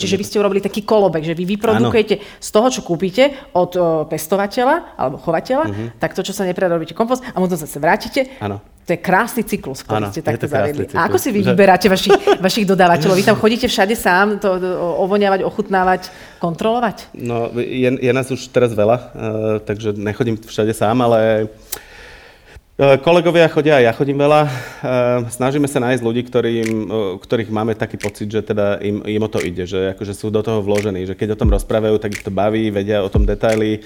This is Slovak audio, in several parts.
Čiže vy ste urobili taký kolobek, že vy vyprodukujete ano. z toho, čo kúpite od o, pestovateľa alebo chovateľa, uh-huh. tak to, čo sa nepredá, robíte kompost a potom zase vrátite. Áno. To je krásny cyklus, ktorý ano, ste takto zavedli. A ako si vy vyberáte vašich, vašich dodávateľov? Vy tam chodíte všade sám to, to ovoňavať, ochutnávať, kontrolovať? No, je, je nás už teraz veľa, uh, takže nechodím všade sám, ale E, kolegovia chodia, ja chodím veľa. E, snažíme sa nájsť ľudí, ktorým, e, ktorých máme taký pocit, že teda im, im o to ide, že akože sú do toho vložení, že keď o tom rozprávajú, tak ich to baví, vedia o tom detaily.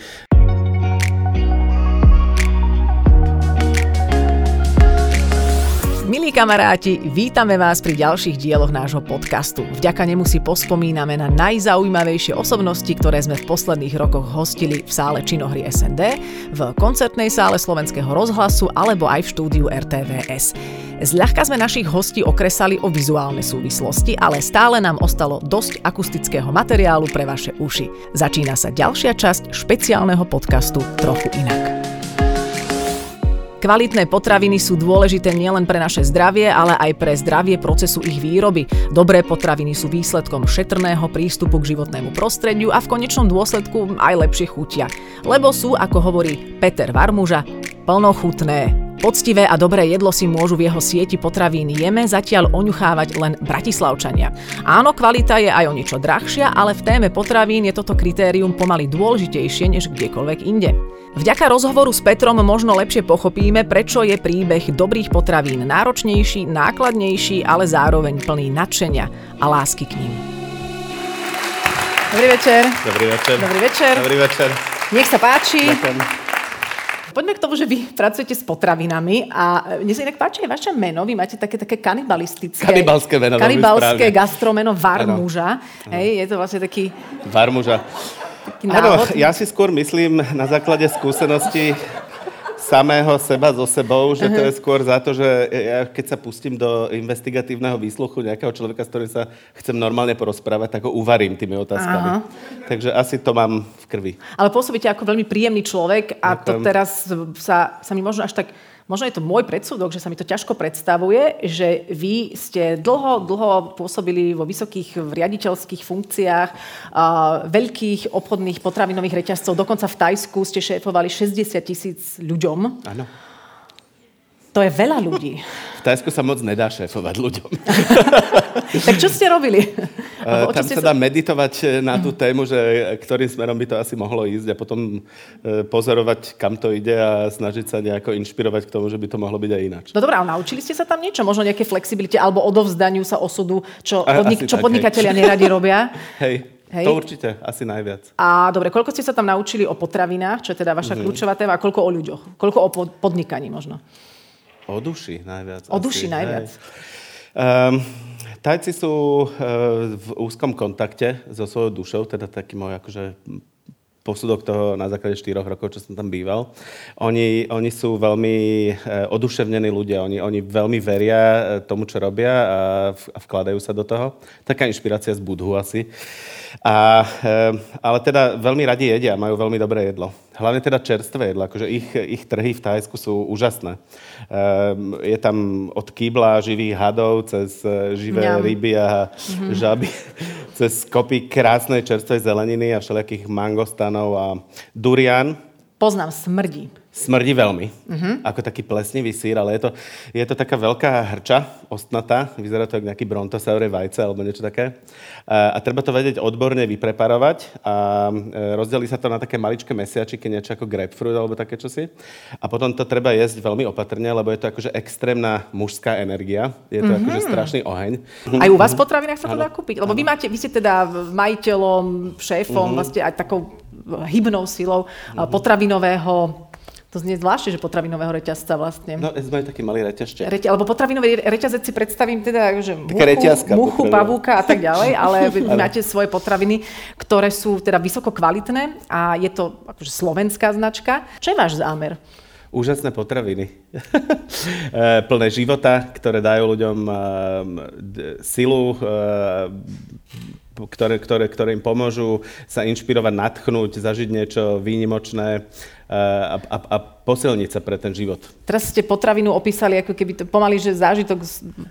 Kamaráti, vítame vás pri ďalších dieloch nášho podcastu. Vďaka nemu si pospomíname na najzaujímavejšie osobnosti, ktoré sme v posledných rokoch hostili v sále činohry SND, v koncertnej sále Slovenského rozhlasu alebo aj v štúdiu RTVS. Zľahka sme našich hostí okresali o vizuálne súvislosti, ale stále nám ostalo dosť akustického materiálu pre vaše uši. Začína sa ďalšia časť špeciálneho podcastu Trochu inak. Kvalitné potraviny sú dôležité nielen pre naše zdravie, ale aj pre zdravie procesu ich výroby. Dobré potraviny sú výsledkom šetrného prístupu k životnému prostrediu a v konečnom dôsledku aj lepšie chutia. Lebo sú, ako hovorí Peter Varmuža, plnochutné. Poctivé a dobré jedlo si môžu v jeho sieti potravín Jeme zatiaľ oňuchávať len bratislavčania. Áno, kvalita je aj o niečo drahšia, ale v téme potravín je toto kritérium pomaly dôležitejšie než kdekoľvek inde. Vďaka rozhovoru s Petrom možno lepšie pochopíme, prečo je príbeh dobrých potravín náročnejší, nákladnejší, ale zároveň plný nadšenia a lásky k ním. Dobrý večer. Dobrý večer. Dobrý večer. Dobrý večer. Nech sa páči. Ďakujem. Poďme k tomu, že vy pracujete s potravinami a mne sa inak páči aj vaše meno. Vy máte také, také kanibalistické. Kanibalské meno. Kanibalské gastromeno Varmuža. Hej, je to vlastne taký... Varmuža Áno, ja si skôr myslím na základe skúsenosti samého seba so sebou, že to je skôr za to, že ja keď sa pustím do investigatívneho výsluchu nejakého človeka, s ktorým sa chcem normálne porozprávať, tak ho uvarím tými otázkami. Aha. Takže asi to mám v krvi. Ale pôsobíte ako veľmi príjemný človek a Ďakujem. to teraz sa, sa mi možno až tak možno je to môj predsudok, že sa mi to ťažko predstavuje, že vy ste dlho, dlho pôsobili vo vysokých riaditeľských funkciách uh, veľkých obchodných potravinových reťazcov. Dokonca v Tajsku ste šéfovali 60 tisíc ľuďom. Áno. To je veľa ľudí. V Tajsku sa moc nedá šéfovať ľuďom. tak čo ste robili? Uh, tam sa dá meditovať eh, na tú tému, že ktorým smerom by to asi mohlo ísť a potom pozorovať, kam to ide a snažiť sa nejako inšpirovať k tomu, že by to mohlo byť aj ináč. No dobré, ale naučili ste sa tam niečo? Možno nejaké flexibilite alebo odovzdaniu sa osudu, čo, podnik, čo tak, podnikatelia hej. neradi robia? Hej. Hej. To určite, asi najviac. A dobre, koľko ste sa tam naučili o potravinách, čo je teda vaša mm-hmm. kľúčová téma, a koľko o ľuďoch? Koľko o podnikaní možno? O duši najviac. O asi, duši najviac. Um, tajci sú uh, v úzkom kontakte so svojou dušou, teda taký môj akože posudok toho na základe 4 rokov, čo som tam býval. Oni, oni sú veľmi e, oduševnení ľudia, oni, oni veľmi veria e, tomu, čo robia a, v, a vkladajú sa do toho. Taká inšpirácia z Budhu asi. A, e, ale teda veľmi radi jedia, majú veľmi dobré jedlo. Hlavne teda čerstvé jedlo, akože ich, ich trhy v Thajsku sú úžasné. Je tam od kýbla živých hadov cez živé Mňam. ryby a mm-hmm. žaby, cez kopy krásnej čerstvej zeleniny a všelijakých mangostanov a durian. Poznám, smrdí. Smrdí veľmi, uh-huh. ako taký plesnivý sír, ale je to, je to taká veľká hrča, ostnatá, vyzerá to ako nejaký brontosauré vajce alebo niečo také. A, a treba to vedieť odborne vypreparovať a e, rozdelí sa to na také maličké mesiačiky, niečo ako grapefruit alebo také čosi. A potom to treba jesť veľmi opatrne, lebo je to akože extrémna mužská energia. Je to uh-huh. akože strašný oheň. Aj u vás v potravinách sa to dá kúpiť? Lebo vy, máte, vy ste teda majiteľom, šéfom, uh-huh. vlastne aj takou hybnou silou uh-huh. potravinového to znie zvláštne, že potravinového reťazca vlastne. No, sme taký malý reťazče. Reťa, alebo potravinový reťazec si predstavím teda, že muchu, muchu pavúka a tak ďalej, ale vy máte svoje potraviny, ktoré sú teda vysoko kvalitné a je to akože slovenská značka. Čo je váš zámer? Úžasné potraviny. Eh, plné života, ktoré dajú ľuďom eh, silu, ktoré, ktoré, ktoré im pomôžu sa inšpirovať, natchnúť, zažiť niečo výnimočné a, a, a posilniť sa pre ten život. Teraz ste potravinu opísali ako keby to pomaly, že zážitok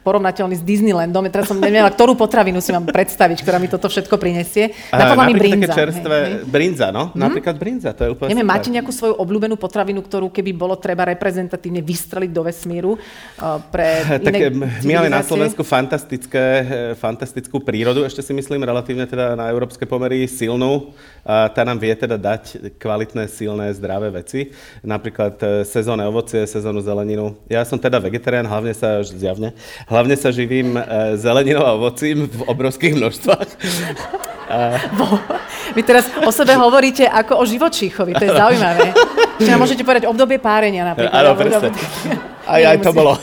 porovnateľný s Disneylandom. Teraz som nevedela, ktorú potravinu si mám predstaviť, ktorá mi toto všetko prinesie. Napadla mi brinza. Také čerstvé, hej, hej. brinza, no. Hmm? Napríklad brinza, to je úplne Neviem, máte nejakú svoju obľúbenú potravinu, ktorú keby bolo treba reprezentatívne vystreliť do vesmíru uh, pre tak my máme na Slovensku fantastické, eh, fantastickú prírodu, ešte si myslím relatívne teda na európske pomery silnú. A tá nám vie teda dať kvalitné, silné, zdravé veci. Napríklad e, sezónne ovocie, sezónnu zeleninu. Ja som teda vegetarián, hlavne sa, zjavne, hlavne sa živím e, zeleninou a ovocím v obrovských množstvách. Vy teraz o sebe hovoríte ako o živočíchovi, to je zaujímavé. Čiže môžete povedať obdobie párenia napríklad. Áno, presne. Aj, aj to bolo.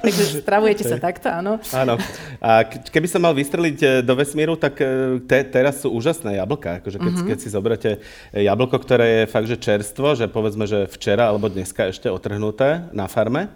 Takže stravujete sa takto, áno? Áno. A keby som mal vystreliť e, do vesmíru, tak e, te, teraz sú úžasné jablka. Akože keď, uh-huh. keď si zoberiete jablko, ktoré je fakt, že čerstvo, že povedzme, že včera alebo dneska ešte otrhnuté na farme,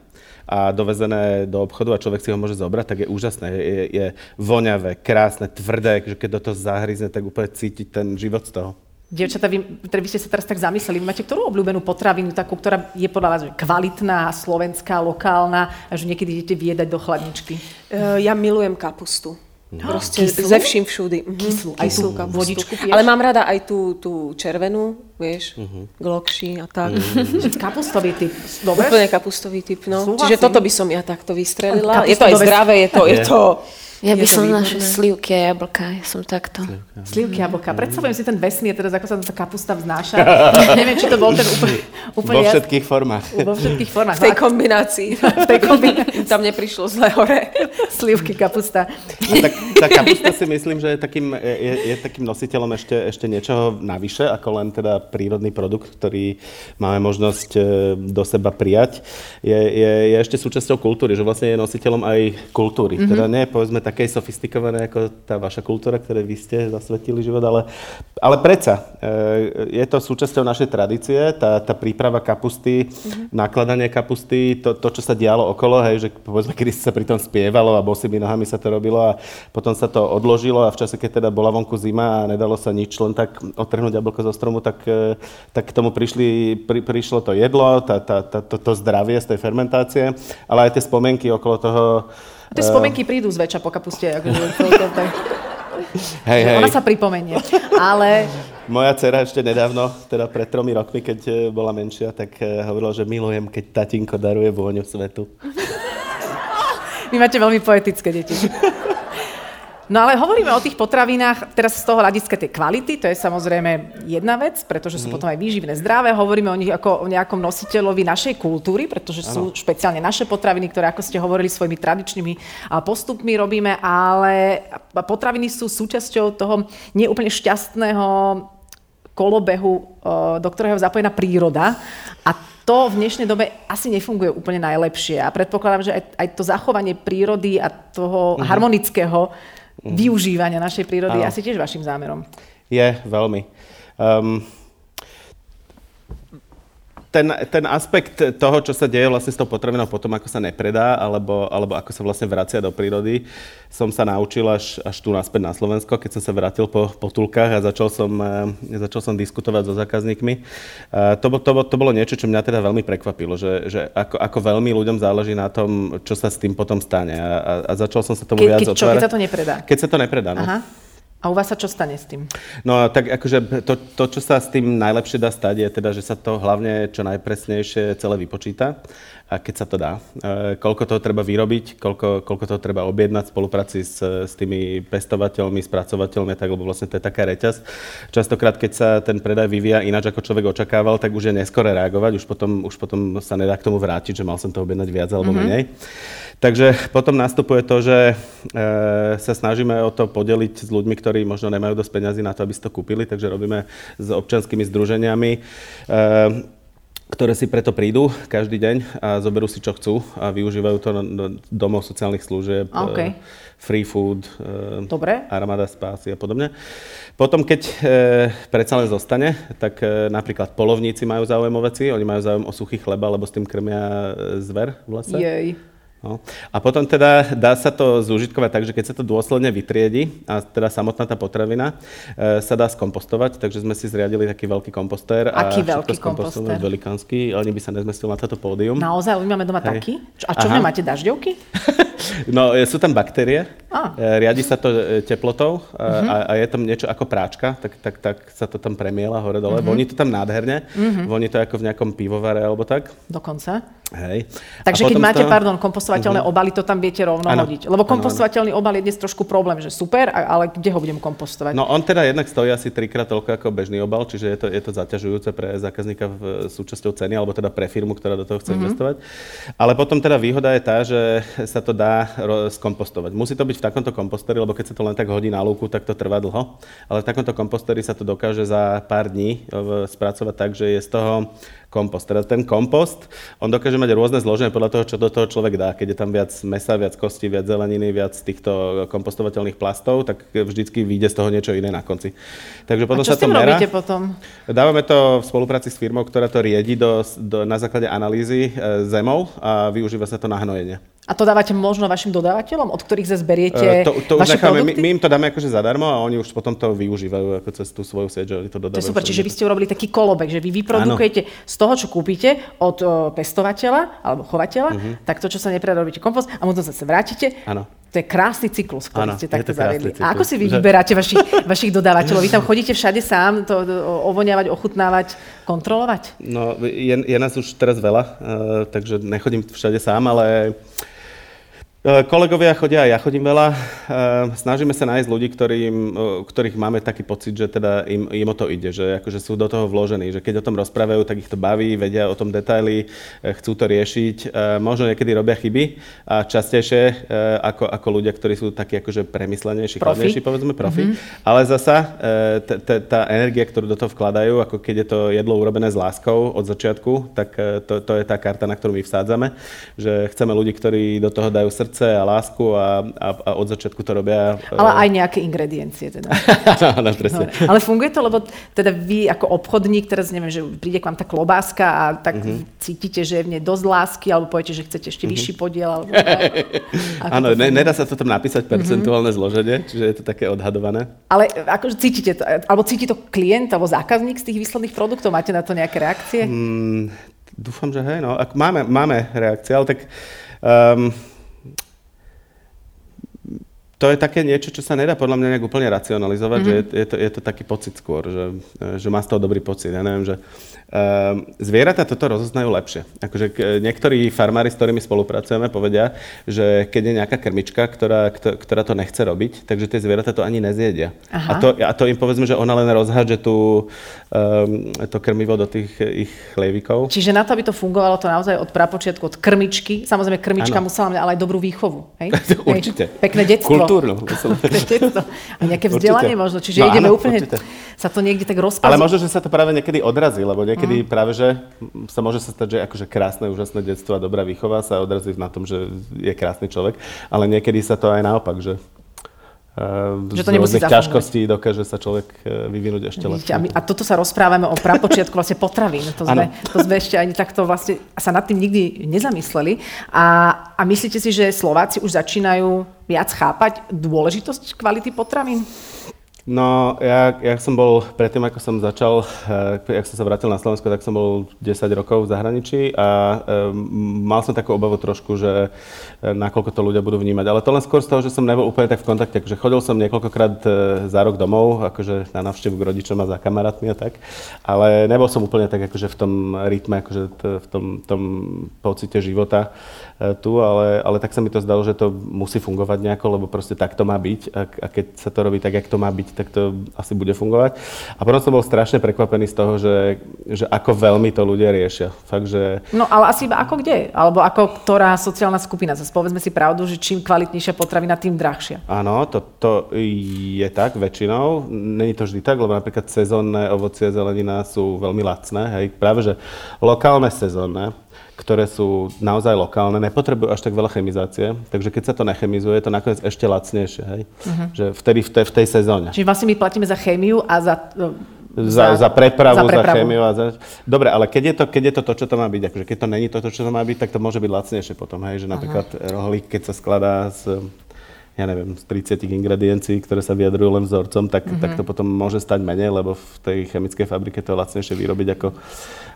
a dovezené do obchodu a človek si ho môže zobrať, tak je úžasné. Je, je voňavé, krásne, tvrdé, že keď do toho zahryzne, tak úplne cítiť ten život z toho. Dievčatá, vy, vy ste sa teraz tak zamysleli, vy máte ktorú obľúbenú potravinu, takú, ktorá je podľa vás kvalitná, slovenská, lokálna a že niekedy idete viedať do chladničky? Uh, ja milujem kapustu. No. Proste Kyslú? ze vším všudy. Mhm. Kyslú, aj Kyslú kapustu. Vodičku piješ? Ale mám rada aj tú, tú červenú, vieš, uh-huh. glokši a tak. Uh-huh. kapustový typ. Dobre? Úplne kapustový typ, no. Súhlasím. Čiže toto by som ja takto vystrelila. Je to aj zdravé, je to, je to ja by som naše slivky a jablka, ja som takto. Slivky a jablka. Predstavujem si ten vesmír, teraz ako sa tá kapusta vznáša. Neviem, či to bol ten úplne, úplne Vo všetkých formách. Vo všetkých formách. V tej kombinácii. v tej kombinácii. Tam neprišlo zle hore. Slivky, kapusta. No, tak, tá kapusta si myslím, že je takým, je, je takým nositeľom ešte, ešte niečoho navyše, ako len teda prírodný produkt, ktorý máme možnosť e, do seba prijať. Je, je, je ešte súčasťou kultúry, že vlastne je nositeľom aj kultúry. Mm-hmm. Teda nie, povedzme, takej sofistikované ako tá vaša kultúra, ktoré vy ste zasvetili život, ale, ale predsa e, je to súčasťou našej tradície, tá, tá príprava kapusty, mm-hmm. nakladanie kapusty, to, to, čo sa dialo okolo, hej, že povedzme, kedy sa pri tom spievalo a bosými nohami sa to robilo a potom sa to odložilo a v čase, keď teda bola vonku zima a nedalo sa nič len tak otrhnúť jablko zo stromu, tak, e, tak k tomu prišli, pri, prišlo to jedlo, tá, tá, tá, to, to zdravie z tej fermentácie, ale aj tie spomienky okolo toho, Tie spomienky prídu zväčša po kapuste. Akože, to, to, to, Hej, hej. Ona sa pripomenie. Ale... Moja dcera ešte nedávno, teda pred tromi rokmi, keď e, bola menšia, tak e, hovorila, že milujem, keď tatinko daruje vôňu svetu. Vy máte veľmi poetické deti. No ale hovoríme o tých potravinách teraz z toho hľadiska tej kvality, to je samozrejme jedna vec, pretože sú mm. potom aj výživné zdravé, hovoríme o nich ako o nejakom nositeľovi našej kultúry, pretože ano. sú špeciálne naše potraviny, ktoré, ako ste hovorili, svojimi tradičnými postupmi robíme, ale potraviny sú súčasťou toho neúplne šťastného kolobehu, do ktorého je zapojená príroda a to v dnešnej dobe asi nefunguje úplne najlepšie. A predpokladám, že aj, aj to zachovanie prírody a toho uh-huh. harmonického. Využívania našej prírody je asi tiež vašim zámerom. Je, veľmi. Um, ten, ten aspekt toho, čo sa deje vlastne s tou potravinou potom, ako sa nepredá, alebo, alebo ako sa vlastne vracia do prírody, som sa naučil až, až tu naspäť na Slovensko, keď som sa vrátil po potulkách a začal som, eh, začal som diskutovať so zákazníkmi. Eh, to, to, to bolo niečo, čo mňa teda veľmi prekvapilo, že, že ako, ako veľmi ľuďom záleží na tom, čo sa s tým potom stane. A, a, a začal som sa tomu Ke, viac keď, čo, otvárať. Keď sa to nepredá? Keď sa to nepredá, no. Aha. A u vás sa čo stane s tým? No tak akože to, to, čo sa s tým najlepšie dá stať, je teda, že sa to hlavne čo najpresnejšie celé vypočíta. A keď sa to dá. E, koľko toho treba vyrobiť, koľko, koľko toho treba objednať v spolupráci s, s tými pestovateľmi, spracovateľmi, tak lebo vlastne to je taká reťaz. Častokrát, keď sa ten predaj vyvíja ináč, ako človek očakával, tak už je neskore reagovať, už potom, už potom sa nedá k tomu vrátiť, že mal som to objednať viac alebo mm-hmm. menej. Takže potom nastupuje to, že e, sa snažíme o to podeliť s ľuďmi, ktorí možno nemajú dosť peňazí na to, aby si to kúpili, takže robíme s občanskými združeniami. E, ktoré si preto prídu každý deň a zoberú si, čo chcú a využívajú to do domov sociálnych služieb, okay. free food, Dobre. armada spásy a podobne. Potom, keď e, predsa len zostane, tak e, napríklad polovníci majú záujem o veci, oni majú záujem o suchý chleba, lebo s tým krmia zver v lese. Jej. No. A potom teda dá sa to zúžitkovať tak, že keď sa to dôsledne vytriedi a teda samotná tá potravina e, sa dá skompostovať, takže sme si zriadili taký veľký kompostér. Aký a veľký kompostér? Velikánsky, ani by sa nezmestil na toto pódium. Naozaj? My máme doma Hej. taký? A čo vy máte, dažďovky? no, e, sú tam baktérie, a. E, riadi sa to e, teplotou uh-huh. a, a je tam niečo ako práčka, tak, tak, tak sa to tam premiela hore-dole. Uh-huh. Voní to tam nádherne, uh-huh. voní to ako v nejakom pivovare alebo tak. Dokonca. Hej. Takže keď máte, to... pardon, kompostovateľné uh-huh. obaly, to tam viete rovno ano. hodiť. Lebo kompostovateľný obal je dnes trošku problém, že super, ale kde ho budem kompostovať? No on teda jednak stojí asi trikrát toľko ako bežný obal, čiže je to, je to zaťažujúce pre zákazníka v súčasťou ceny, alebo teda pre firmu, ktorá do toho chce uh-huh. investovať. Ale potom teda výhoda je tá, že sa to dá skompostovať. Musí to byť v takomto komposteri, lebo keď sa to len tak hodí na lúku, tak to trvá dlho. Ale v takomto komposteri sa to dokáže za pár dní spracovať tak, že je z toho kompost. Teda ten kompost, on dokáže mať rôzne zloženie podľa toho, čo do toho človek dá. Keď je tam viac mesa, viac kostí, viac zeleniny, viac týchto kompostovateľných plastov, tak vždycky vyjde z toho niečo iné na konci. Takže potom a čo sa to merá. potom? Dávame to v spolupráci s firmou, ktorá to riedi do, do, na základe analýzy e, zemou a využíva sa to na hnojenie. A to dávate možno vašim dodávateľom, od ktorých sa zberiete uh, to, to vaše necháme, my, my im to dáme akože zadarmo a oni už potom to využívajú ako cez tú svoju sieť, že to dodávajú. To je super, čiže vy ste urobili taký kolobek, že vy vyprodukujete ano. z toho, čo kúpite od uh, pestovateľa alebo chovateľa, uh-huh. tak to, čo sa nepredobíte kompost a to zase vrátite. Áno. To je krásny cyklus, ktorý ano, ste takto zavedli. A ako si vy vyberáte vašich, vašich dodávateľov? Vy tam chodíte všade sám to, ovoniavať, ochutnávať, kontrolovať? No, je, je nás už teraz veľa, uh, takže nechodím všade sám, ale E, kolegovia chodia, ja chodím veľa. E, snažíme sa nájsť ľudí, ktorým, e, ktorých máme taký pocit, že teda im, im o to ide, že akože sú do toho vložení, že keď o tom rozprávajú, tak ich to baví, vedia o tom detaily, chcú to riešiť. Možno niekedy robia chyby a častejšie ako, ako ľudia, ktorí sú takí akože premyslenejší, chladnejší, povedzme profi. Mm-hmm. Ale zasa tá energia, ktorú do toho vkladajú, ako keď je to jedlo urobené s láskou od začiatku, tak to, to je tá karta, na ktorú my vsádzame, že chceme ľudí, ktorí do toho dajú srdce srdce a lásku a, a, a od začiatku to robia. Ale aj nejaké ingrediencie teda. Áno, presne. Ale funguje to, lebo teda vy ako obchodník, teraz neviem, že príde k vám tá klobáska a tak mm-hmm. cítite, že je v nej dosť lásky, alebo poviete, že chcete ešte mm-hmm. vyšší podiel. Alebo, Áno, ne, nedá sa to tam napísať percentuálne mm-hmm. zloženie, čiže je to také odhadované. Ale akože cítite to, alebo cíti to klient alebo zákazník z tých výsledných produktov? Máte na to nejaké reakcie? Mm, dúfam, že hej, no. Ak máme, máme reakcie, ale tak um, to je také niečo, čo sa nedá podľa mňa nejak úplne racionalizovať, mm-hmm. že je, je, to, je to taký pocit skôr, že, že má z toho dobrý pocit. Ja neviem, že uh, zvieratá toto rozoznajú lepšie. Akože niektorí farmári, s ktorými spolupracujeme, povedia, že keď je nejaká krmička, ktorá, ktorá to nechce robiť, takže tie zvieratá to ani nezjedia. A to, a to im povedzme, že ona len rozhádže tú, um, to krmivo do tých ich chlievikov. Čiže na to, aby to fungovalo, to naozaj od prapočiatku, od krmičky, samozrejme krmička ano. musela mať ale aj dobrú výchovu. Hej? Určite. Hej? Pekné detstvo kultúrnu. A nejaké vzdelanie určite. možno, čiže no, ideme áno, úplne, určite. sa to niekde tak rozpazí. Ale možno, že sa to práve niekedy odrazí, lebo niekedy mm. práve, že sa môže sa stať, že akože krásne, úžasné detstvo a dobrá výchova sa odrazí na tom, že je krásny človek, ale niekedy sa to aj naopak, že Uh, že to z ťažkostí dokáže sa človek e, vyvinúť ešte lepšie. A, a toto sa rozprávame o prapočiatku vlastne potravín. To sme, to sme ešte ani takto vlastne sa nad tým nikdy nezamysleli. A, a myslíte si, že Slováci už začínajú viac chápať dôležitosť kvality potravín? No, ja, ja som bol, predtým ako som začal, eh, jak som sa vrátil na Slovensko, tak som bol 10 rokov v zahraničí a um, mal som takú obavu trošku, že eh, nakoľko to ľudia budú vnímať. Ale to len skôr z toho, že som nebol úplne tak v kontakte, akože chodil som niekoľkokrát za rok domov, akože na návštevu k rodičom a za kamarátmi a tak, ale nebol som úplne tak akože v tom rytme, akože v tom, tom pocite života tu, ale, ale tak sa mi to zdalo, že to musí fungovať nejako, lebo proste tak to má byť a, a keď sa to robí tak, jak to má byť, tak to asi bude fungovať. A potom som bol strašne prekvapený z toho, že, že ako veľmi to ľudia riešia. Fakt, že... No ale asi iba ako kde? Alebo ako ktorá sociálna skupina? Zase povedzme si pravdu, že čím kvalitnejšia potravina, tým drahšia. Áno, to, to je tak väčšinou. Není to vždy tak, lebo napríklad sezónne ovocie a zelenina sú veľmi lacné. Hej. Práve, že lokálne sezónne ktoré sú naozaj lokálne, nepotrebujú až tak veľa chemizácie, takže keď sa to nechemizuje, je to nakoniec ešte lacnejšie, hej? Uh-huh. Že vtedy v tej, v tej sezóne. Čiže vlastne my platíme za chémiu a za za, za, prepravu, za prepravu, za chémiu. A za... Dobre, ale keď je, to, keď je to to, čo to má byť, akože keď to není to, čo to má byť, tak to môže byť lacnejšie potom, hej, že napríklad Aha. rohlík, keď sa skladá z ja neviem, z 30 ingrediencií, ktoré sa vyjadrujú len vzorcom, tak, mm-hmm. tak to potom môže stať menej, lebo v tej chemickej fabrike to je lacnejšie vyrobiť ako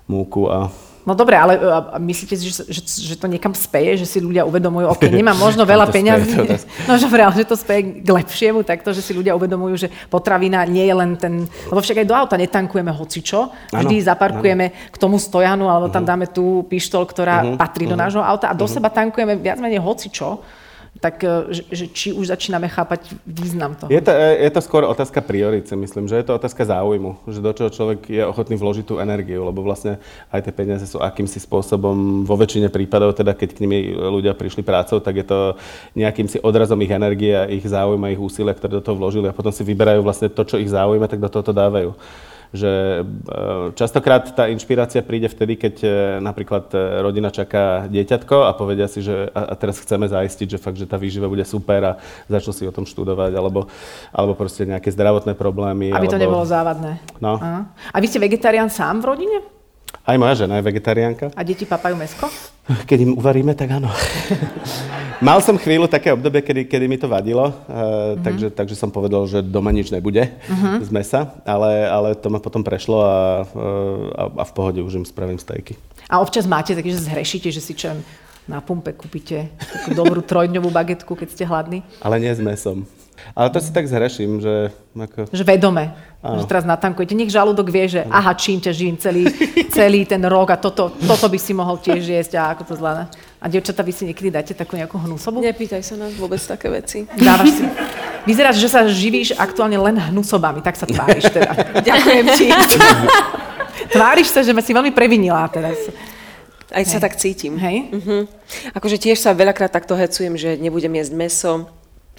múku a No dobre, ale a myslíte si, že, že, že to niekam speje, že si ľudia uvedomujú, ok, nemám možno veľa peňazí, no že ale že to speje k lepšiemu, takto, že si ľudia uvedomujú, že potravina nie je len ten, lebo však aj do auta netankujeme hocičo, vždy ano, zaparkujeme ano. k tomu stojanu, alebo tam mhm. dáme tú pištol, ktorá uh-huh, patrí uh-huh. do mhm. nášho auta a do uh-huh. seba tankujeme viac menej hocičo tak e, že, či už začíname chápať význam toho. Je to, e, je to skôr otázka priority, myslím, že je to otázka záujmu, že do čoho človek je ochotný vložiť tú energiu, lebo vlastne aj tie peniaze sú akýmsi spôsobom, vo väčšine prípadov, teda keď k nimi ľudia prišli prácou, tak je to nejakým si odrazom ich energie a ich záujma, ich úsilia, ktoré do toho vložili a potom si vyberajú vlastne to, čo ich zaujíma, tak do toho to dávajú že e, častokrát tá inšpirácia príde vtedy, keď e, napríklad e, rodina čaká dieťatko a povedia si, že a teraz chceme zaistiť, že fakt, že tá výživa bude super a začnú si o tom študovať, alebo, alebo proste nejaké zdravotné problémy. Aby alebo... to nebolo závadné. No. Aha. A vy ste vegetarián sám v rodine? Aj moja žena je vegetariánka. A deti papajú mesko? Keď im uvaríme, tak áno. Mal som chvíľu také obdobie, kedy, kedy mi to vadilo, uh, uh-huh. takže, takže som povedal, že doma nič nebude uh-huh. z mesa, ale, ale to ma potom prešlo a, uh, a, a v pohode už im spravím stejky. A občas máte také, že zhrešíte, že si čo na pumpe kúpite takú dobrú trojdňovú bagetku, keď ste hladní? Ale nie s mesom. Ale to si tak zhreším, že... Ako... Že vedome. Áno. Že teraz natankujete. Nech žalúdok vie, že aha, čím ťa živím celý, celý ten rok a toto, toto by si mohol tiež jesť a ako to zvládne. A dievčatá, vy si niekedy dáte takú nejakú hnusobu? Nepýtaj sa nás vôbec také veci. Dávaš si. Vyzeráš, že sa živíš aktuálne len hnusobami, tak sa tváriš teda. Ďakujem ti. tváriš sa, že ma si veľmi previnila teraz. Aj Hej. sa tak cítim. Hej? Uh-huh. Akože tiež sa veľakrát takto hecujem, že nebudem jesť meso,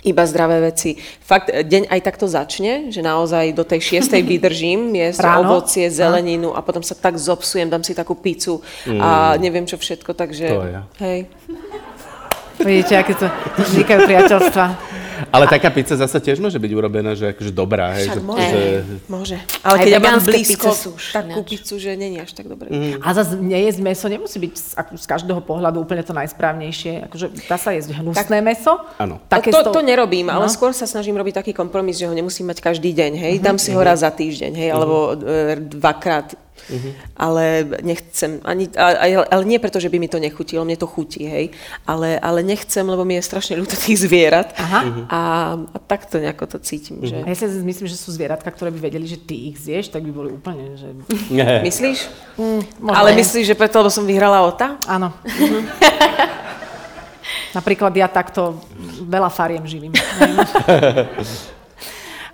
iba zdravé veci. Fakt, deň aj takto začne, že naozaj do tej šiestej vydržím, jesť Ráno? ovocie, zeleninu a potom sa tak zopsujem, dám si takú pizzu mm. a neviem čo všetko, takže... To ja. Hej. Vidíte, aké to vznikajú priateľstva. Ale taká pizza zase tiež môže byť urobená, že akože dobrá. Hej, že, môže. Že... môže. Ale keď ja mám blízko takú pizzu, že není až tak dobré. Mm. A zase nejesť meso nemusí byť z, z každého pohľadu úplne to najsprávnejšie. Akože dá sa jesť hnusné tak, meso. Áno. to, to nerobím, no. ale skôr sa snažím robiť taký kompromis, že ho nemusím mať každý deň. Hej? Uh-huh. Dám si ho raz za týždeň, hej? Uh-huh. alebo e, dvakrát Uh-huh. Ale nechcem, ani, ale, ale nie preto, že by mi to nechutilo, mne to chutí, hej, ale, ale nechcem, lebo mi je strašne ľúto tých zvierat Aha. A, a takto nejako to cítim. Uh-huh. Že... A ja si myslím, že sú zvieratka, ktoré by vedeli, že ty ich zješ, tak by boli úplne, že... Nie. Myslíš? Mm, ale nie. myslíš, že preto, lebo som vyhrala OTA? Áno. Uh-huh. Napríklad ja takto veľa fariem živím.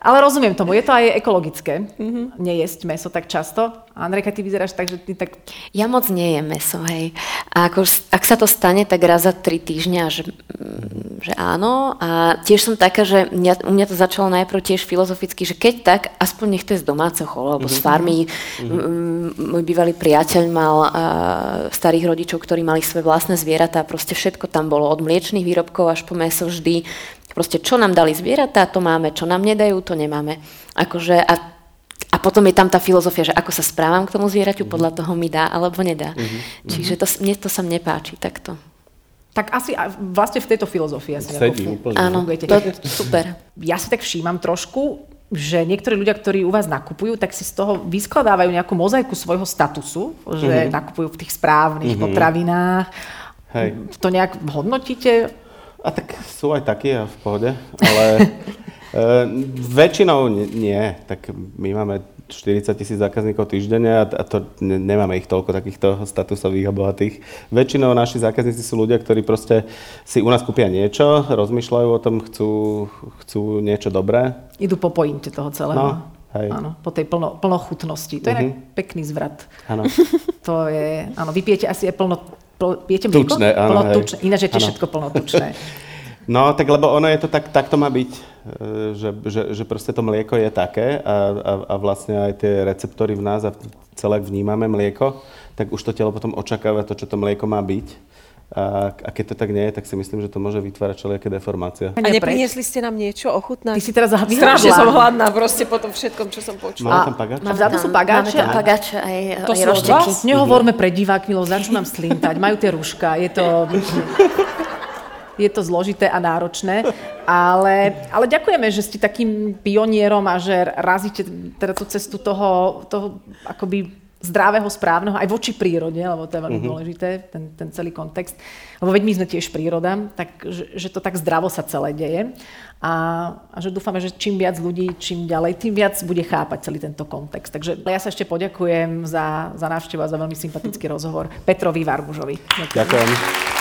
Ale rozumiem tomu, je to aj ekologické, mm-hmm. nejesť meso tak často. Andrejka, ty vyzeráš tak, že ty tak... Ja moc nie jem meso, hej. A ako, ak sa to stane, tak raz za tri týždňa, že, mm, že áno. A tiež som taká, že mňa, u mňa to začalo najprv tiež filozoficky, že keď tak, aspoň nech to je z domáceho alebo mm-hmm. z farmy. Mm-hmm. Môj bývalý priateľ mal uh, starých rodičov, ktorí mali svoje vlastné zvieratá. Proste všetko tam bolo, od mliečných výrobkov až po meso vždy Proste čo nám dali zvieratá, to máme, čo nám nedajú, to nemáme. Akože a, a potom je tam tá filozofia, že ako sa správam k tomu zvieraťu, mm-hmm. podľa toho mi dá alebo nedá. Mm-hmm. Čiže to, mne to sa nepáči takto. Tak asi vlastne v tejto filozofii asi Sedí, úplne. Áno, to, super. Ja si tak všímam trošku, že niektorí ľudia, ktorí u vás nakupujú, tak si z toho vyskladávajú nejakú mozaiku svojho statusu, že mm-hmm. nakupujú v tých správnych mm-hmm. potravinách. Hej. To nejak hodnotíte? A tak sú aj takí a v pohode, ale e, väčšinou nie. Tak my máme 40 tisíc zákazníkov týždenne a, a to ne, nemáme ich toľko takýchto statusových a bohatých. Väčšinou naši zákazníci sú ľudia, ktorí proste si u nás kúpia niečo, rozmýšľajú o tom, chcú, chcú niečo dobré. Idú po pointe toho celého. No, hej. Áno, po tej plno, plnochutnosti. To je uh-huh. pekný zvrat. Áno. to je, áno, vypijete asi aj plno pl- viete mlieko? Tučné, áno. Plnotučné. Ináč je tiež všetko plnotučné. No, tak lebo ono je to tak, tak to má byť, e, že, že, že proste to mlieko je také a, a, a vlastne aj tie receptory v nás a celé vnímame mlieko, tak už to telo potom očakáva to, čo to mlieko má byť. A, a keď to tak nie je, tak si myslím, že to môže vytvárať všelijaké deformácie. A nepriniesli ste nám niečo ochutnať? Ty si teraz vyhľadla. Strašne som hladná proste po tom všetkom, čo som počula. Máme tam pagáče? A vzadu sú pagáče? Máme tam pagáče aj, To aj rošteky. vás? Nehovorme pre diváky, lebo začnú nám slintať. Majú tie rúška, je to... Je to zložité a náročné, ale, ale ďakujeme, že ste takým pionierom a že razíte teda tú cestu toho, toho akoby zdravého, správneho, aj voči prírode, lebo to je veľmi dôležité, ten, ten celý kontext. Lebo veď my sme tiež príroda, tak že, že to tak zdravo sa celé deje. A, a že dúfame, že čím viac ľudí, čím ďalej, tým viac bude chápať celý tento kontext. Takže ja sa ešte poďakujem za, za návštevu a za veľmi sympatický rozhovor Petrovi Varmužovi. Ďakujem.